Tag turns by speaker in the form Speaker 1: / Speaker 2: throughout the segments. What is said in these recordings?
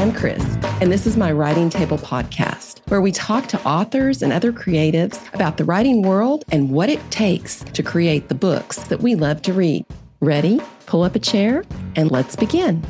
Speaker 1: and Chris, and this is my Writing Table podcast, where we talk to authors and other creatives about the writing world and what it takes to create the books that we love to read. Ready? Pull up a chair and let's begin.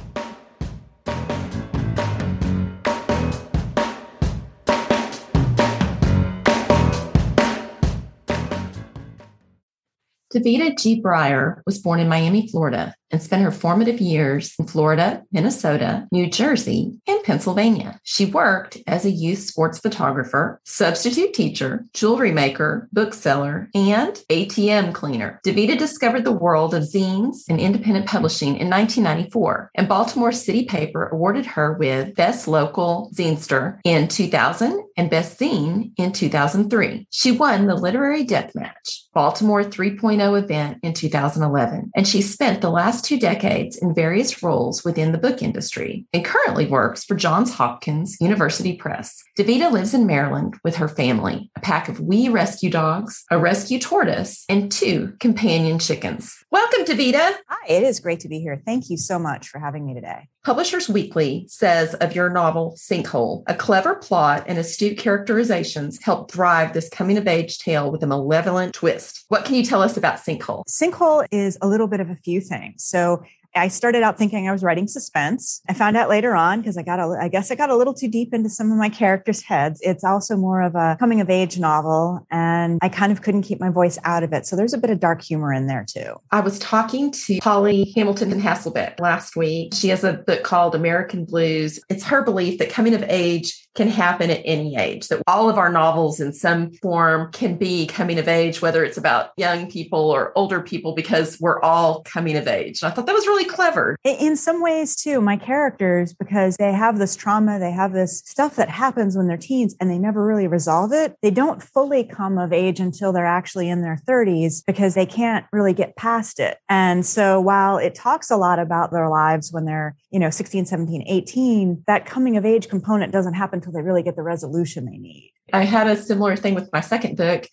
Speaker 1: Davida G. Breier was born in Miami, Florida, and spent her formative years in Florida, Minnesota, New Jersey, and Pennsylvania. She worked as a youth sports photographer, substitute teacher, jewelry maker, bookseller, and ATM cleaner. Davida discovered the world of zines and independent publishing in 1994, and Baltimore City Paper awarded her with Best Local Zinester in 2000 and Best Zine in 2003. She won the Literary Deathmatch Baltimore 3.0 event in 2011, and she spent the last two decades in various roles within the book industry and currently works for Johns Hopkins University Press. Davida lives in Maryland with her family, a pack of wee rescue dogs, a rescue tortoise, and two companion chickens. Welcome, Davida.
Speaker 2: Hi, it is great to be here. Thank you so much for having me today.
Speaker 1: Publishers Weekly says of your novel, Sinkhole, a clever plot and astute characterizations help drive this coming of age tale with a malevolent twist. What can you tell us about Sinkhole?
Speaker 2: Sinkhole is a little bit of a few things. So I started out thinking I was writing suspense. I found out later on because I got a, I guess I got a little too deep into some of my characters' heads. It's also more of a coming of age novel, and I kind of couldn't keep my voice out of it. So there's a bit of dark humor in there too.
Speaker 1: I was talking to Holly Hamilton and Hasselbeck last week. She has a book called American Blues. It's her belief that coming of age can happen at any age, that all of our novels in some form can be coming of age, whether it's about young people or older people, because we're all coming of age. And I thought that was really clever.
Speaker 2: In some ways, too, my characters, because they have this trauma, they have this stuff that happens when they're teens and they never really resolve it, they don't fully come of age until they're actually in their 30s because they can't really get past it. And so while it talks a lot about their lives when they're, you know, 16, 17, 18, that coming of age component doesn't happen until they really get the resolution they need.
Speaker 1: I had a similar thing with my second book.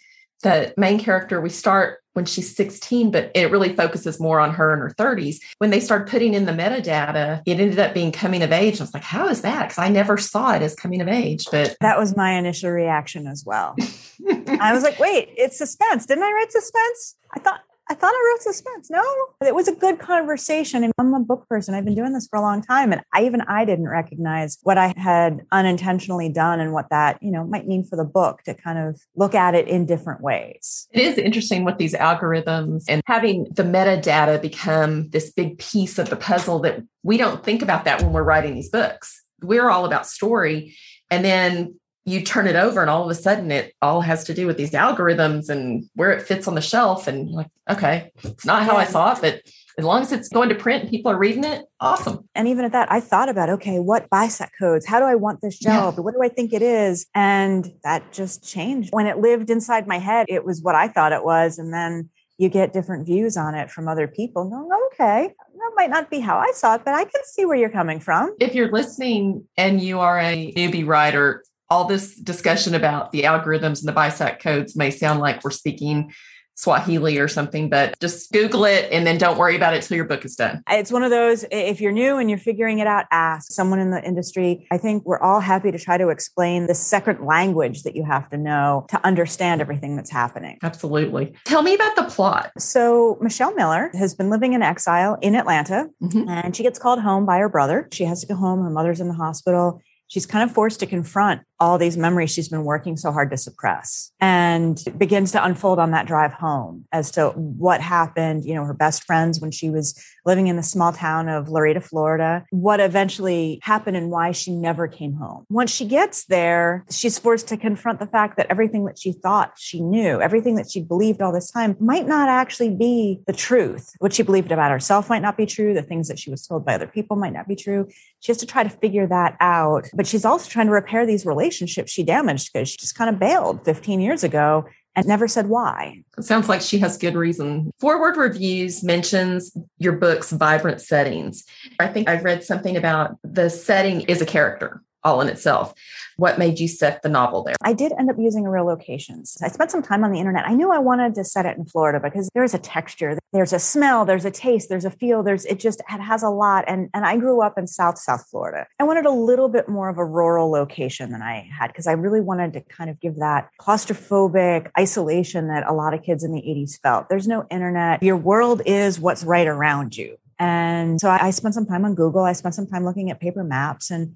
Speaker 1: The main character, we start when she's 16, but it really focuses more on her in her 30s. When they started putting in the metadata, it ended up being coming of age. I was like, how is that? Because I never saw it as coming of age. But
Speaker 2: that was my initial reaction as well. I was like, wait, it's suspense. Didn't I write suspense? I thought I thought I wrote suspense. No, it was a good conversation. And I'm a book person. I've been doing this for a long time. And I even I didn't recognize what I had unintentionally done and what that, you know, might mean for the book to kind of look at it in different ways.
Speaker 1: It is interesting with these algorithms and having the metadata become this big piece of the puzzle that we don't think about that when we're writing these books. We're all about story. And then you turn it over and all of a sudden it all has to do with these algorithms and where it fits on the shelf. And like okay it's not how i saw it but as long as it's going to print and people are reading it awesome.
Speaker 2: And even at that i thought about okay what BISAC codes? How do i want this shelved yeah. what do i think it is? And that just changed. When it lived inside my head it was what i thought it was. And then you get different views on it from other people. No okay that might not be how I saw it, but I can see where you're coming from.
Speaker 1: If you're listening and you are a newbie writer, all this discussion about the algorithms and the BISAC codes may sound like we're speaking Swahili or something, but just Google it and then don't worry about it till your book is done.
Speaker 2: It's one of those, if you're new and you're figuring it out, ask someone in the industry. I think we're all happy to try to explain the second language that you have to know to understand everything that's happening.
Speaker 1: Absolutely. Tell me about the plot.
Speaker 2: So, Michelle Miller has been living in exile in Atlanta mm-hmm. and she gets called home by her brother. She has to go home. Her mother's in the hospital she's kind of forced to confront all these memories she's been working so hard to suppress and begins to unfold on that drive home as to what happened you know her best friends when she was living in the small town of Lorida Florida what eventually happened and why she never came home. Once she gets there she's forced to confront the fact that everything that she thought she knew everything that she believed all this time might not actually be the truth. What she believed about herself might not be true. The things that she was told by other people might not be true. She has to try to figure that out but she's also trying to repair these relationships she damaged because she just kind of bailed 15 years ago and never said why.
Speaker 1: It sounds like she has good reason. Forward Reviews mentions your book's vibrant settings. I think I've read something about the setting is a character. All in itself. What made you set the novel there?
Speaker 2: I did end up using real locations. I spent some time on the internet. I knew I wanted to set it in Florida because there's a texture, there's a smell, there's a taste, there's a feel, there's it just it has a lot. And and I grew up in South South Florida. I wanted a little bit more of a rural location than I had because I really wanted to kind of give that claustrophobic isolation that a lot of kids in the 80s felt. There's no internet. Your world is what's right around you. And so I spent some time on Google. I spent some time looking at paper maps and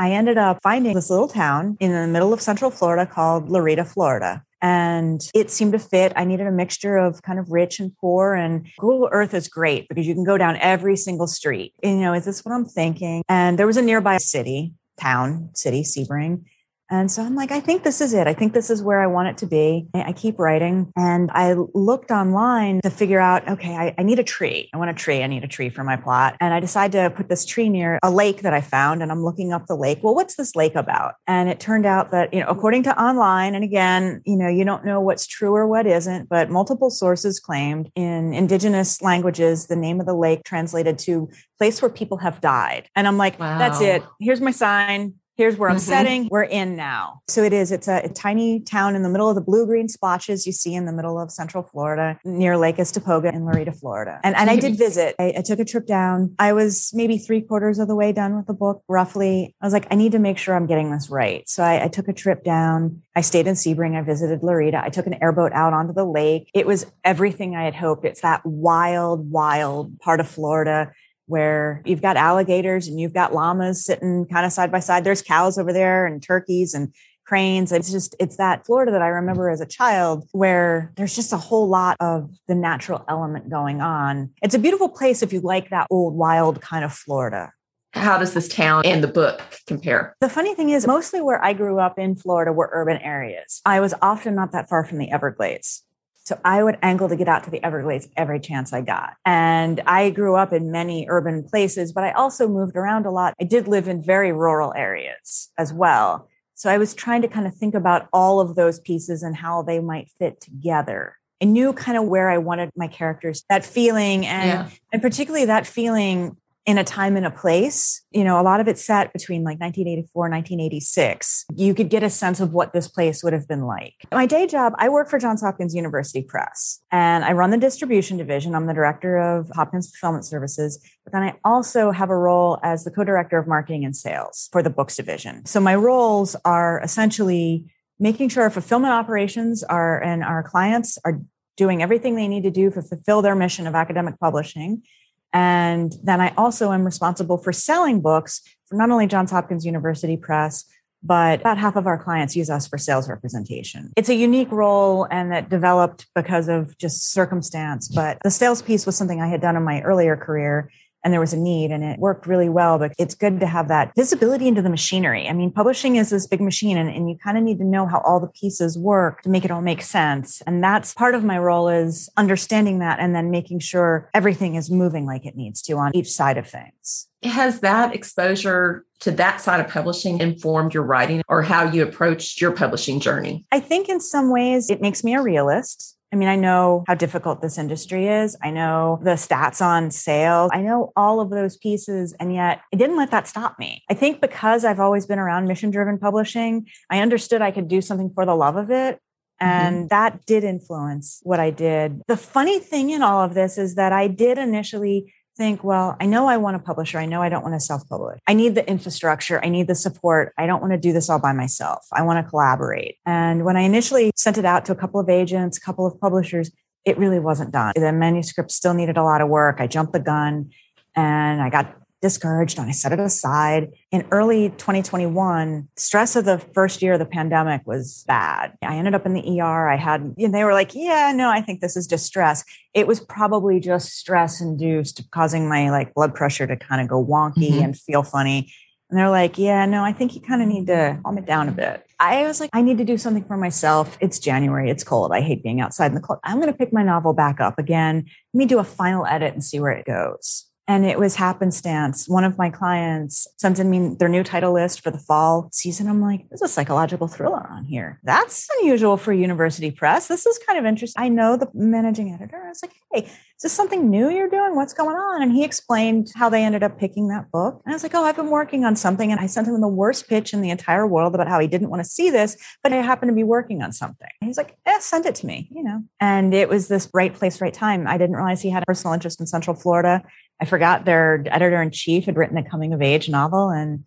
Speaker 2: I ended up finding this little town in the middle of central Florida called Lorida, Florida. And it seemed to fit. I needed a mixture of kind of rich and poor. And Google Earth is great because you can go down every single street. And, you know, is this what I'm thinking? And there was a nearby city, town, city, Sebring. And so I'm like, I think this is it. I think this is where I want it to be. I keep writing and I looked online to figure out, okay, I, I, need a tree. I want a tree. I need a tree for my plot. And I decided to put this tree near a lake that I found and I'm looking up the lake. Well, what's this lake about? And it turned out that, you know, according to online, and again, you know, you don't know what's true or what isn't, but multiple sources claimed in indigenous languages, the name of the lake translated to place where people have died. And I'm like, wow. that's it. Here's my sign Here's where I'm mm-hmm. setting. We're in now. So it is. It's a, a, tiny town in the middle of the blue green splotches you see in the middle of Central Florida near Lake Istokpoga in Lorida, Florida. And, and I did visit. I, I took a trip down. I was maybe three quarters of the way done with the book, roughly. I was like, I need to make sure I'm getting this right. So I, I took a trip down. I stayed in Sebring. I visited Lorida. I took an airboat out onto the lake. It was everything I had hoped. It's that wild, wild part of Florida where you've got alligators and you've got llamas sitting kind of side by side. There's cows over there and turkeys and cranes. It's just, it's that Florida that I remember as a child where there's just a whole lot of the natural element going on. It's a beautiful place if you like that old wild kind of Florida.
Speaker 1: How does this town and the book compare?
Speaker 2: The funny thing is, mostly where I grew up in Florida were urban areas. I was often not that far from the Everglades. So I would angle to get out to the Everglades every chance I got. And I grew up in many urban places, but I also moved around a lot. I did live in very rural areas as well. So I was trying to kind of think about all of those pieces and how they might fit together. I knew kind of where I wanted my characters, that feeling and yeah. and particularly that feeling in a time and a place. You know, a lot of it set between like 1984 1986. You could get a sense of what this place would have been like. My day job, I work for Johns Hopkins University Press and I run the distribution division. I'm the director of Hopkins Fulfillment Services, but then I also have a role as the co-director of marketing and sales for the books division. So my roles are essentially making sure our fulfillment operations are and our clients are doing everything they need to do to fulfill their mission of academic publishing and then I also am responsible for selling books for not only Johns Hopkins University Press, but about half of our clients use us for sales representation. It's a unique role and that developed because of just circumstance. But the sales piece was something I had done in my earlier career and there was a need and it worked really well. But it's good to have that visibility into the machinery. I mean, publishing is this big machine and, and you kind of need to know how all the pieces work to make it all make sense. And that's part of my role is understanding that and then making sure everything is moving like it needs to on each side of things.
Speaker 1: Has that exposure to that side of publishing informed your writing or how you approached your publishing journey?
Speaker 2: I think in some ways it makes me a realist. I mean, I know how difficult this industry is. I know the stats on sales. I know all of those pieces. And yet I didn't let that stop me. I think because I've always been around mission driven publishing, I understood I could do something for the love of it. Mm-hmm. And mm-hmm. that did influence what I did. The funny thing in all of this is that I did initially think, well, I know I want a publisher. I know I don't want to self publish. I need the infrastructure. I need the support. I don't want to do this all by myself. I want to collaborate. And when I initially sent it out to a couple of agents, a couple of publishers, it really wasn't done. The manuscript still needed a lot of work. I jumped the gun and I got discouraged and I set it aside. In early 2021, stress of the first year of the pandemic was bad. I ended up in the ER. I had, and they were like, yeah, no, I think this is just stress. It was probably just stress induced, causing my like blood pressure to kind of go wonky mm-hmm. and feel funny. And they're like, yeah, no, I think you kind of need to calm it down a bit. I was like, I need to do something for myself. It's January. It's cold. I hate being outside in the cold. I'm going to pick my novel back up again. Let me do a final edit and see where it goes. And it was happenstance. One of my clients sent me their new title list for the fall season. I'm like, there's a psychological thriller on here. That's unusual for university press. This is kind of interesting. I know the managing editor. I was like, hey, is this something new you're doing? What's going on? And he explained how they ended up picking that book. And I was like, oh, I've been working on something. And I sent him the worst pitch in the entire world about how he didn't want to see this, but I happened to be working on something. And he's like, eh, send it to me, you know. And it was this right place, right time. I didn't realize he had a personal interest in Central Florida I forgot their editor in chief had written a coming of age novel. And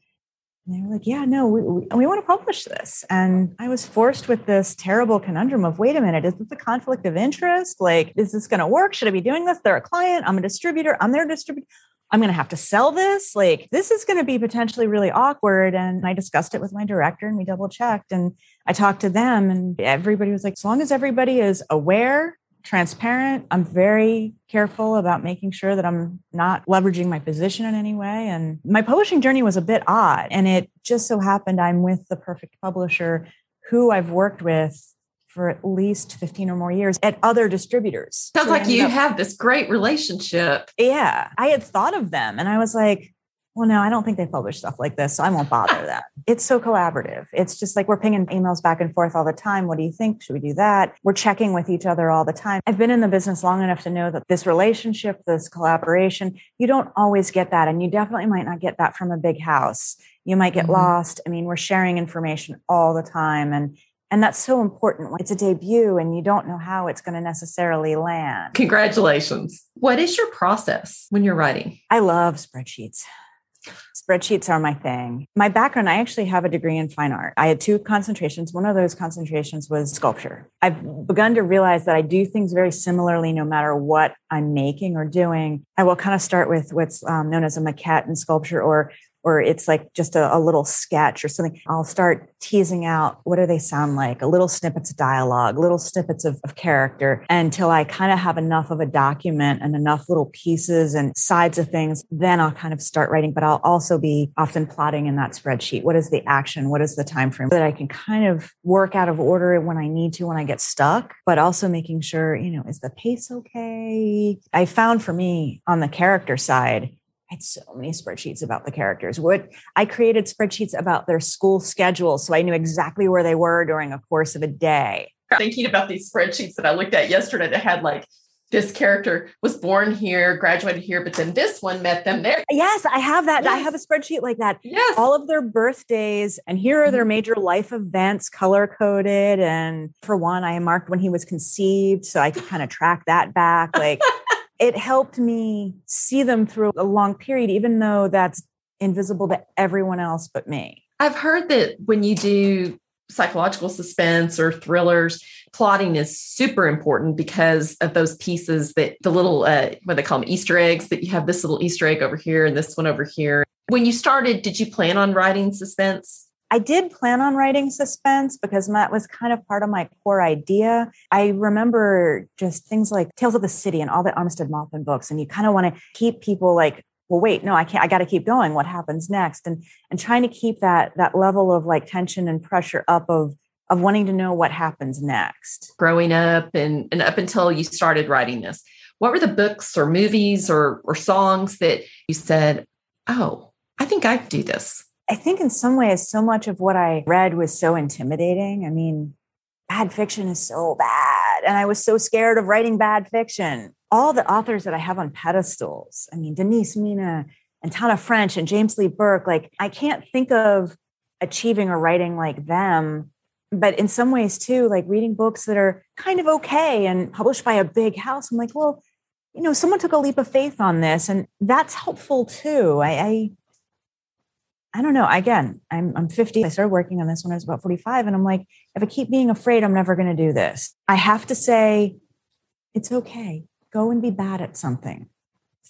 Speaker 2: they were like, yeah, no, we, we, we, want to publish this. And I was forced with this terrible conundrum of wait a minute, is this a conflict of interest? Like, is this going to work? Should I be doing this? They're a client. I'm a distributor. I'm their distributor. I'm going to have to sell this. Like, this is going to be potentially really awkward. And I discussed it with my director and we double checked and I talked to them and everybody was like, as long as everybody is aware transparent. I'm very careful about making sure that I'm not leveraging my position in any way. And my publishing journey was a bit odd. And it just so happened I'm with the perfect publisher who I've worked with for at least 15 or more years at other distributors.
Speaker 1: Sounds so like you up, have this great relationship.
Speaker 2: Yeah. I had thought of them and I was like, well, no, I don't think they publish stuff like this, so I won't bother that. It's so collaborative. It's just like we're pinging emails back and forth all the time. What do you think? Should we do that? We're checking with each other all the time. I've been in the business long enough to know that this relationship, this collaboration, you don't always get that. And you definitely might not get that from a big house. You might get mm-hmm. lost. I mean, we're sharing information all the time. And and that's so important. It's a debut and you don't know how it's going to necessarily land.
Speaker 1: Congratulations. What is your process when you're writing?
Speaker 2: I love spreadsheets. Spreadsheets are my thing. My background, I actually have a degree in fine art. I had two concentrations. One of those concentrations was sculpture. I've begun to realize that I do things very similarly no matter what I'm making or doing. I will kind of start with what's um, known as a maquette in sculpture or or it's like just a, a, little sketch or something, I'll start teasing out what do they sound like, a little snippets of dialogue, little snippets of, of character until I kind of have enough of a document and enough little pieces and sides of things. Then I'll kind of start writing, but I'll also be often plotting in that spreadsheet. What is the action? What is the time frame so that I can kind of work out of order when I need to, when I get stuck, but also making sure, you know, is the pace okay? I found for me on the character side, had so many spreadsheets about the characters. What I created spreadsheets about their school schedules, so I knew exactly where they were during a course of a day.
Speaker 1: Thinking about these spreadsheets that I looked at yesterday that had like this character was born here, graduated here, but then this one met them there.
Speaker 2: Yes, I have that. Yes. I have a spreadsheet like that.
Speaker 1: Yes.
Speaker 2: All of their birthdays, and here are their mm-hmm. major life events color coded. And for one, I marked when he was conceived, so I could kind of track that back. Like it helped me see them through a long period, even though that's invisible to everyone else but me.
Speaker 1: I've heard that when you do psychological suspense or thrillers, plotting is super important because of those pieces that the little, uh, what they call them, Easter eggs, that you have this little Easter egg over here and this one over here. When you started, did you plan on writing suspense?
Speaker 2: I did plan on writing suspense because that was kind of part of my core idea. I remember just things like Tales of the City and all the Armistead Maupin books, and you kind of want to keep people like, well, wait, no, I can't. I got to keep going. What happens next? And and trying to keep that that level of like tension and pressure up of of wanting to know what happens next.
Speaker 1: Growing up and and up until you started writing this, what were the books or movies or or songs that you said, oh, I think I do this?
Speaker 2: I think in some ways, so much of what I read was so intimidating. I mean, bad fiction is so bad. And I was so scared of writing bad fiction. All the authors that I have on pedestals, I mean, Denise Mina and Tana French and James Lee Burke, like, I can't think of achieving or writing like them. But in some ways, too, like reading books that are kind of okay and published by a big house, I'm like, well, you know, someone took a leap of faith on this, and that's helpful too. I, I I don't know. Again, I'm I'm 50. I started working on this when I was about 45. And I'm like, if I keep being afraid, I'm never going to do this. I have to say, it's okay. Go and be bad at something.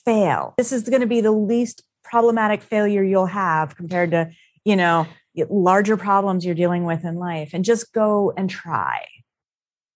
Speaker 2: Fail. This is going to be the least problematic failure you'll have compared to, you know, larger problems you're dealing with in life. And just go and try.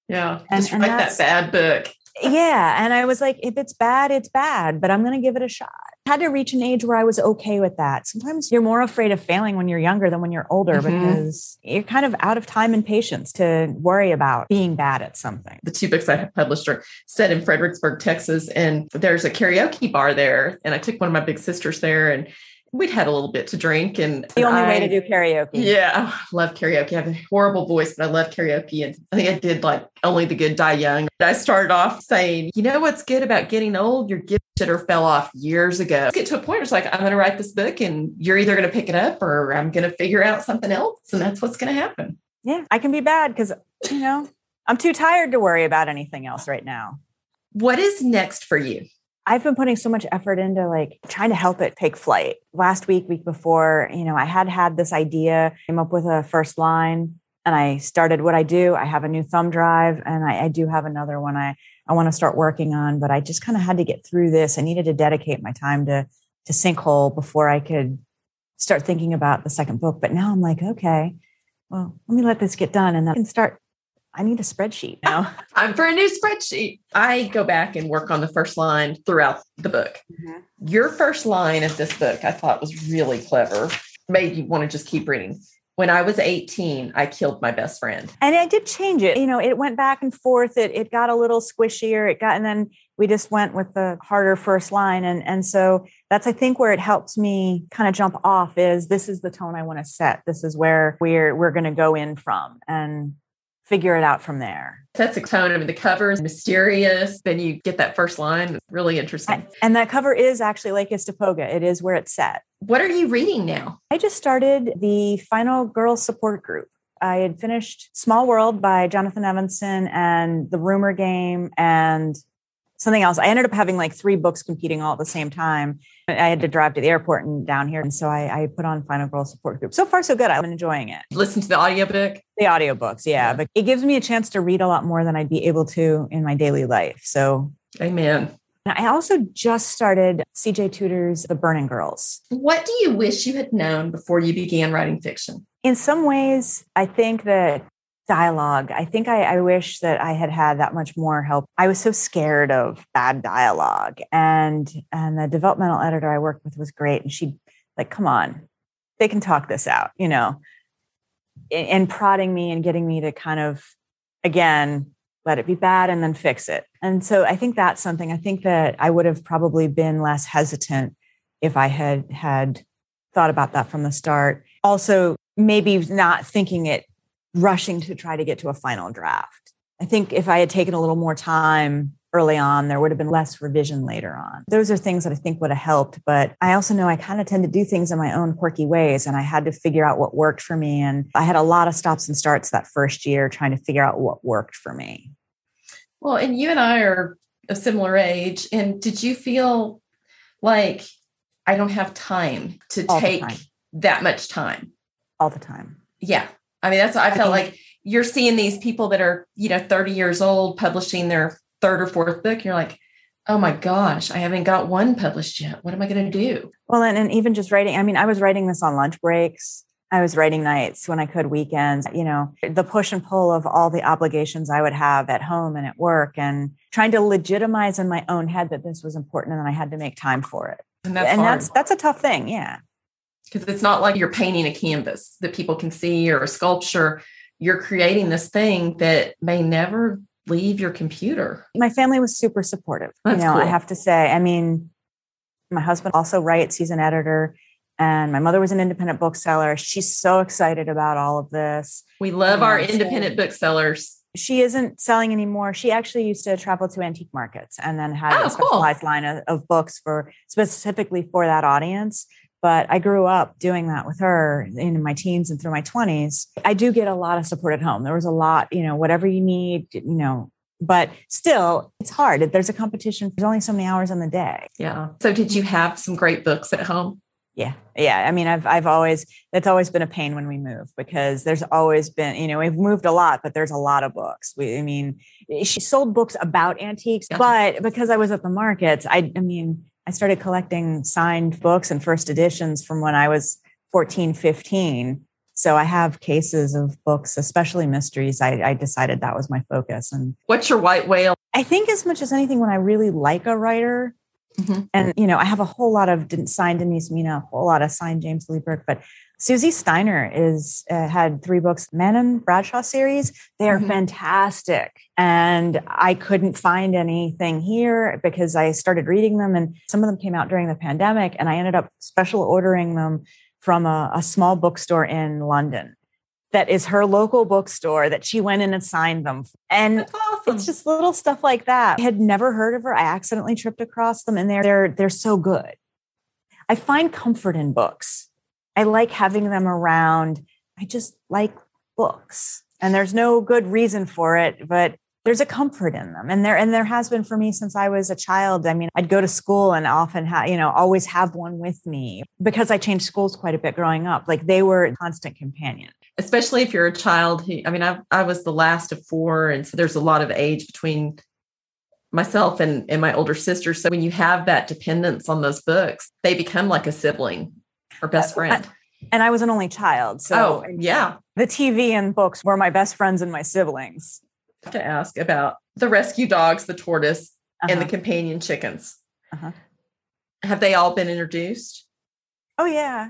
Speaker 1: Yeah. And, just and write that bad book.
Speaker 2: Yeah. And I was like, if it's bad, it's bad, but I'm going to give it a shot. I had to reach an age where I was okay with that. Sometimes you're more afraid of failing when you're younger than when you're older mm-hmm. because you're kind of out of time and patience to worry about being bad at something.
Speaker 1: The two books I have published are set in Fredericksburg, Texas, and there's a karaoke bar there. And I took one of my big sisters there and we'd had a little bit to drink and
Speaker 2: the only
Speaker 1: I,
Speaker 2: way to do karaoke.
Speaker 1: Yeah. I love karaoke. I have a horrible voice, but I love karaoke. And I think I did like only the good die young. I started off saying, you know what's good about getting old? Your gift shitter fell off years ago. Get to a point where it's like, I'm going to write this book and you're either going to pick it up or I'm going to figure out something else. And that's what's going to happen.
Speaker 2: Yeah. I can be bad because, you know, I'm too tired to worry about anything else right now.
Speaker 1: What is next for you?
Speaker 2: I've been putting so much effort into like trying to help it take flight. Last week, week before, you know, I had had this idea, came up with a first line, and I started what I do. I have a new thumb drive, and I, I do have another one I I want to start working on. But I just kind of had to get through this. I needed to dedicate my time to to Sinkhole before I could start thinking about the second book. But now I'm like, okay, well, let me let this get done, and then I can start I need a spreadsheet now.
Speaker 1: I'm for a new spreadsheet. I go back and work on the first line throughout the book. Mm-hmm. Your first line of this book, I thought was really clever. Made you want to just keep reading. When I was 18, I killed my best friend.
Speaker 2: And I did change it. You know, it went back and forth. It it got a little squishier. It got and then we just went with the harder first line. And and so that's I think where it helps me kind of jump off is this is the tone I want to set. This is where we're we're going to go in from. And figure it out from there.
Speaker 1: That's a tone. I mean, the cover is mysterious. Then you get that first line. Really interesting.
Speaker 2: And that cover is actually Lake Istokpoga. It is where it's set.
Speaker 1: What are you reading now?
Speaker 2: I just started the final girl support group. I had finished Small World by Jonathan Evison and The Rumor Game and something else. I ended up having like three books competing all at the same time. I had to drive to the airport and down here. And so I, I put on Final Girl Support Group. So far, so good. I'm enjoying it.
Speaker 1: Listen to the audiobook?
Speaker 2: The audiobooks, yeah. yeah. But it gives me a chance to read a lot more than I'd be able to in my daily life. So,
Speaker 1: amen.
Speaker 2: I also just started CJ Tudor's The Burning Girls.
Speaker 1: What do you wish you had known before you began writing fiction?
Speaker 2: In some ways, I think that dialogue. I think I, I, wish that I had had that much more help. I was so scared of bad dialogue, and and the developmental editor I worked with was great, and she like, come on, they can talk this out, you know, and, and prodding me and getting me to kind of again let it be bad and then fix it. And so I think that's something. I think that I would have probably been less hesitant if I had had thought about that from the start. Also, maybe not thinking it rushing to try to get to a final draft. I think if I had taken a little more time early on, there would have been less revision later on. Those are things that I think would have helped. But I also know I kind of tend to do things in my own quirky ways, and I had to figure out what worked for me. And I had a lot of stops and starts that first year trying to figure out what worked for me.
Speaker 1: Well, and you and I are a similar age. And did you feel like I don't have time to All take that much time?
Speaker 2: All the time.
Speaker 1: Yeah. I mean, that's I felt like you're seeing these people that are, you know, 30 years old publishing their third or fourth book. you're like, oh my gosh, I haven't got one published yet. What am I going to do?
Speaker 2: Well, and, and even just writing, I mean, I was writing this on lunch breaks. I was writing nights when I could, weekends, you know, the push and pull of all the obligations I would have at home and at work and trying to legitimize in my own head that this was important and I had to make time for it. And that's, and that's, that's a tough thing. Yeah
Speaker 1: because it's not like you're painting a canvas that people can see or a sculpture. You're creating this thing that may never leave your computer.
Speaker 2: My family was super supportive. That's you know, cool. I have to say. I mean, my husband also writes, he's an editor. And my mother was an independent bookseller. She's so excited about all of this.
Speaker 1: We love our independent booksellers.
Speaker 2: She isn't selling anymore. She actually used to travel to antique markets and then had oh, a specialized cool. line of, of books for specifically for that audience but I grew up doing that with her in my teens and through my 20s. I do get a lot of support at home. There was a lot, you know, whatever you need, you know, but still it's hard. There's a competition. There's only so many hours in the day.
Speaker 1: Yeah. So did you have some great books at home?
Speaker 2: Yeah. Yeah. I mean, I've, I've always, that's always been a pain when we move because there's always been, you know, we've moved a lot, but there's a lot of books. We, I mean, she sold books about antiques, yeah. but because I was at the markets, I, I mean, I started collecting signed books and first editions from when I was 14, 15. So I have cases of books, especially mysteries. I, I, decided that was my focus. And
Speaker 1: what's your white whale?
Speaker 2: I think as much as anything, when I really like a writer, Mm-hmm. And, you know, I have a whole lot of signed Denise Mina, a whole lot of signed James Lee Burke, but Susie Steiner is uh, had three books, Manon Bradshaw series. They are mm-hmm. fantastic, and I couldn't find anything here because I started reading them, and some of them came out during the pandemic, and I ended up special ordering them from a, a small bookstore in London. That is her local bookstore that she went in and signed them. And awesome. it's just little stuff like that. I had never heard of her. I accidentally tripped across them and they're they're they're so good. I find comfort in books I like having them around. I just like books. And there's no good reason for it, but there's a comfort in them. And there and there has been for me since I was a child. I mean, I'd go to school and often have, you know, always have one with me because I changed schools quite a bit growing up. Like they were a constant companion.
Speaker 1: Especially if you're a child who I mean, I I was the last of four and so there's a lot of age between myself and, and my older sister. So when you have that dependence on those books, they become like a sibling or best friend.
Speaker 2: And I was an only child. So
Speaker 1: oh, yeah.
Speaker 2: The TV and books were my best friends and my siblings.
Speaker 1: To ask about the rescue dogs, the tortoise, uh-huh. and the uh-huh. companion chickens. Uh-huh. Have they all been introduced?
Speaker 2: Oh yeah.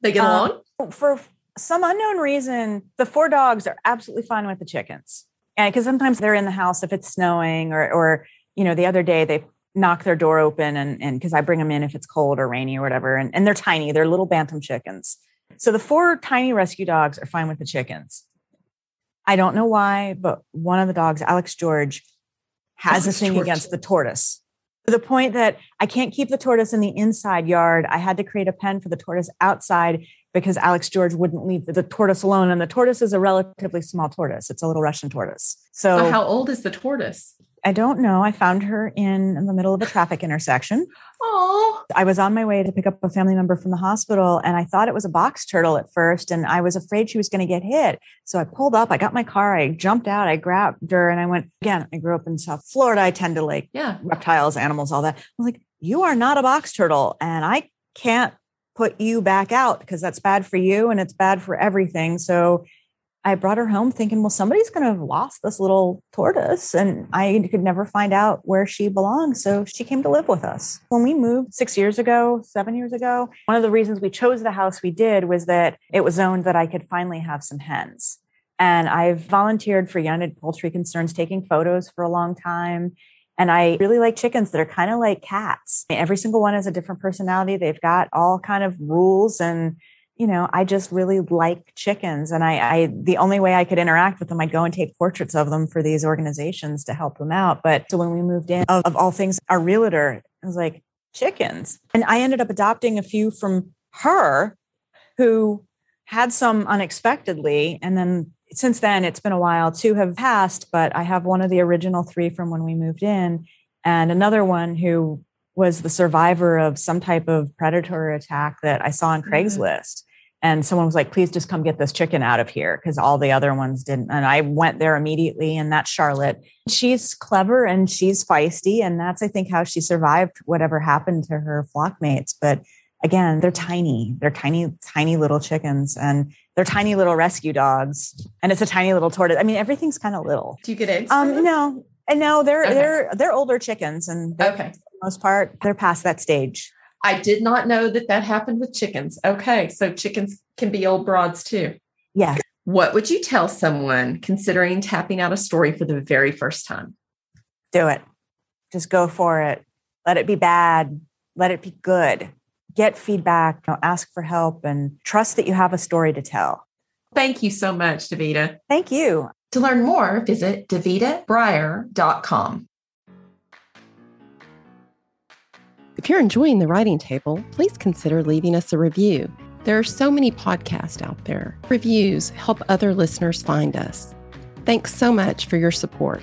Speaker 1: They get um, along?
Speaker 2: For some unknown reason, the four dogs are absolutely fine with the chickens. And because sometimes they're in the house if it's snowing or or you know, the other day they knock their door open and and because I bring them in if it's cold or rainy or whatever. And, and they're tiny, they're little bantam chickens. So the four tiny rescue dogs are fine with the chickens. I don't know why, but one of the dogs, Alex George, has Alex a thing George. against the tortoise. To the point that I can't keep the tortoise in the inside yard. I had to create a pen for the tortoise outside because Alex George wouldn't leave the tortoise alone. And the tortoise is a relatively small tortoise. It's a little Russian tortoise. So,
Speaker 1: so how old is the tortoise?
Speaker 2: I don't know. I found her in, in the middle of a traffic intersection.
Speaker 1: Oh.
Speaker 2: I was on my way to pick up a family member from the hospital and I thought it was a box turtle at first and I was afraid she was going to get hit. So I pulled up, I got my car, I jumped out, I grabbed her and I went again. I grew up in South Florida. I tend to like
Speaker 1: yeah.
Speaker 2: reptiles, animals, all that. I was like, you are not a box turtle and I can't put you back out because that's bad for you and it's bad for everything. So I brought her home thinking, well, somebody's going to have lost this little tortoise. And I could never find out where she belonged. So she came to live with us. When we moved six years ago, seven years ago, one of the reasons we chose the house we did was that it was zoned that I could finally have some hens. And I've volunteered for United Poultry Concerns, taking photos for a long time. And I really like chickens that are kind of like cats. Every single one has a different personality. They've got all kind of rules and you know, I just really like chickens. And I, I, the only way I could interact with them, I'd go and take portraits of them for these organizations to help them out. But so when we moved in, of, of all things, our realtor was like, chickens. And I ended up adopting a few from her who had some unexpectedly. And then since then, it's been a while. Two have passed, but I have one of the original three from when we moved in, and another one who was the survivor of some type of predator attack that I saw on mm-hmm. Craigslist and someone was like please just come get this chicken out of here because all the other ones didn't and i went there immediately and that's charlotte she's clever and she's feisty and that's i think how she survived whatever happened to her flockmates. but again they're tiny they're tiny tiny little chickens and they're tiny little rescue dogs and it's a tiny little tortoise i mean everything's kind of little
Speaker 1: do you get eggs
Speaker 2: um no and no they're okay. they're they're older chickens and
Speaker 1: okay
Speaker 2: most part they're past that stage
Speaker 1: I did not know that that happened with chickens. Okay, so chickens can be old broads too.
Speaker 2: Yeah.
Speaker 1: What would you tell someone considering tapping out a story for the very first time?
Speaker 2: Do it. Just go for it. Let it be bad. Let it be good. Get feedback, you know, ask for help, and trust that you have a story to tell.
Speaker 1: Thank you so much, Davida.
Speaker 2: Thank you.
Speaker 1: To learn more, visit davidabreier.com. If you're enjoying the writing table, please consider leaving us a review. There are so many podcasts out there. Reviews help other listeners find us. Thanks so much for your support.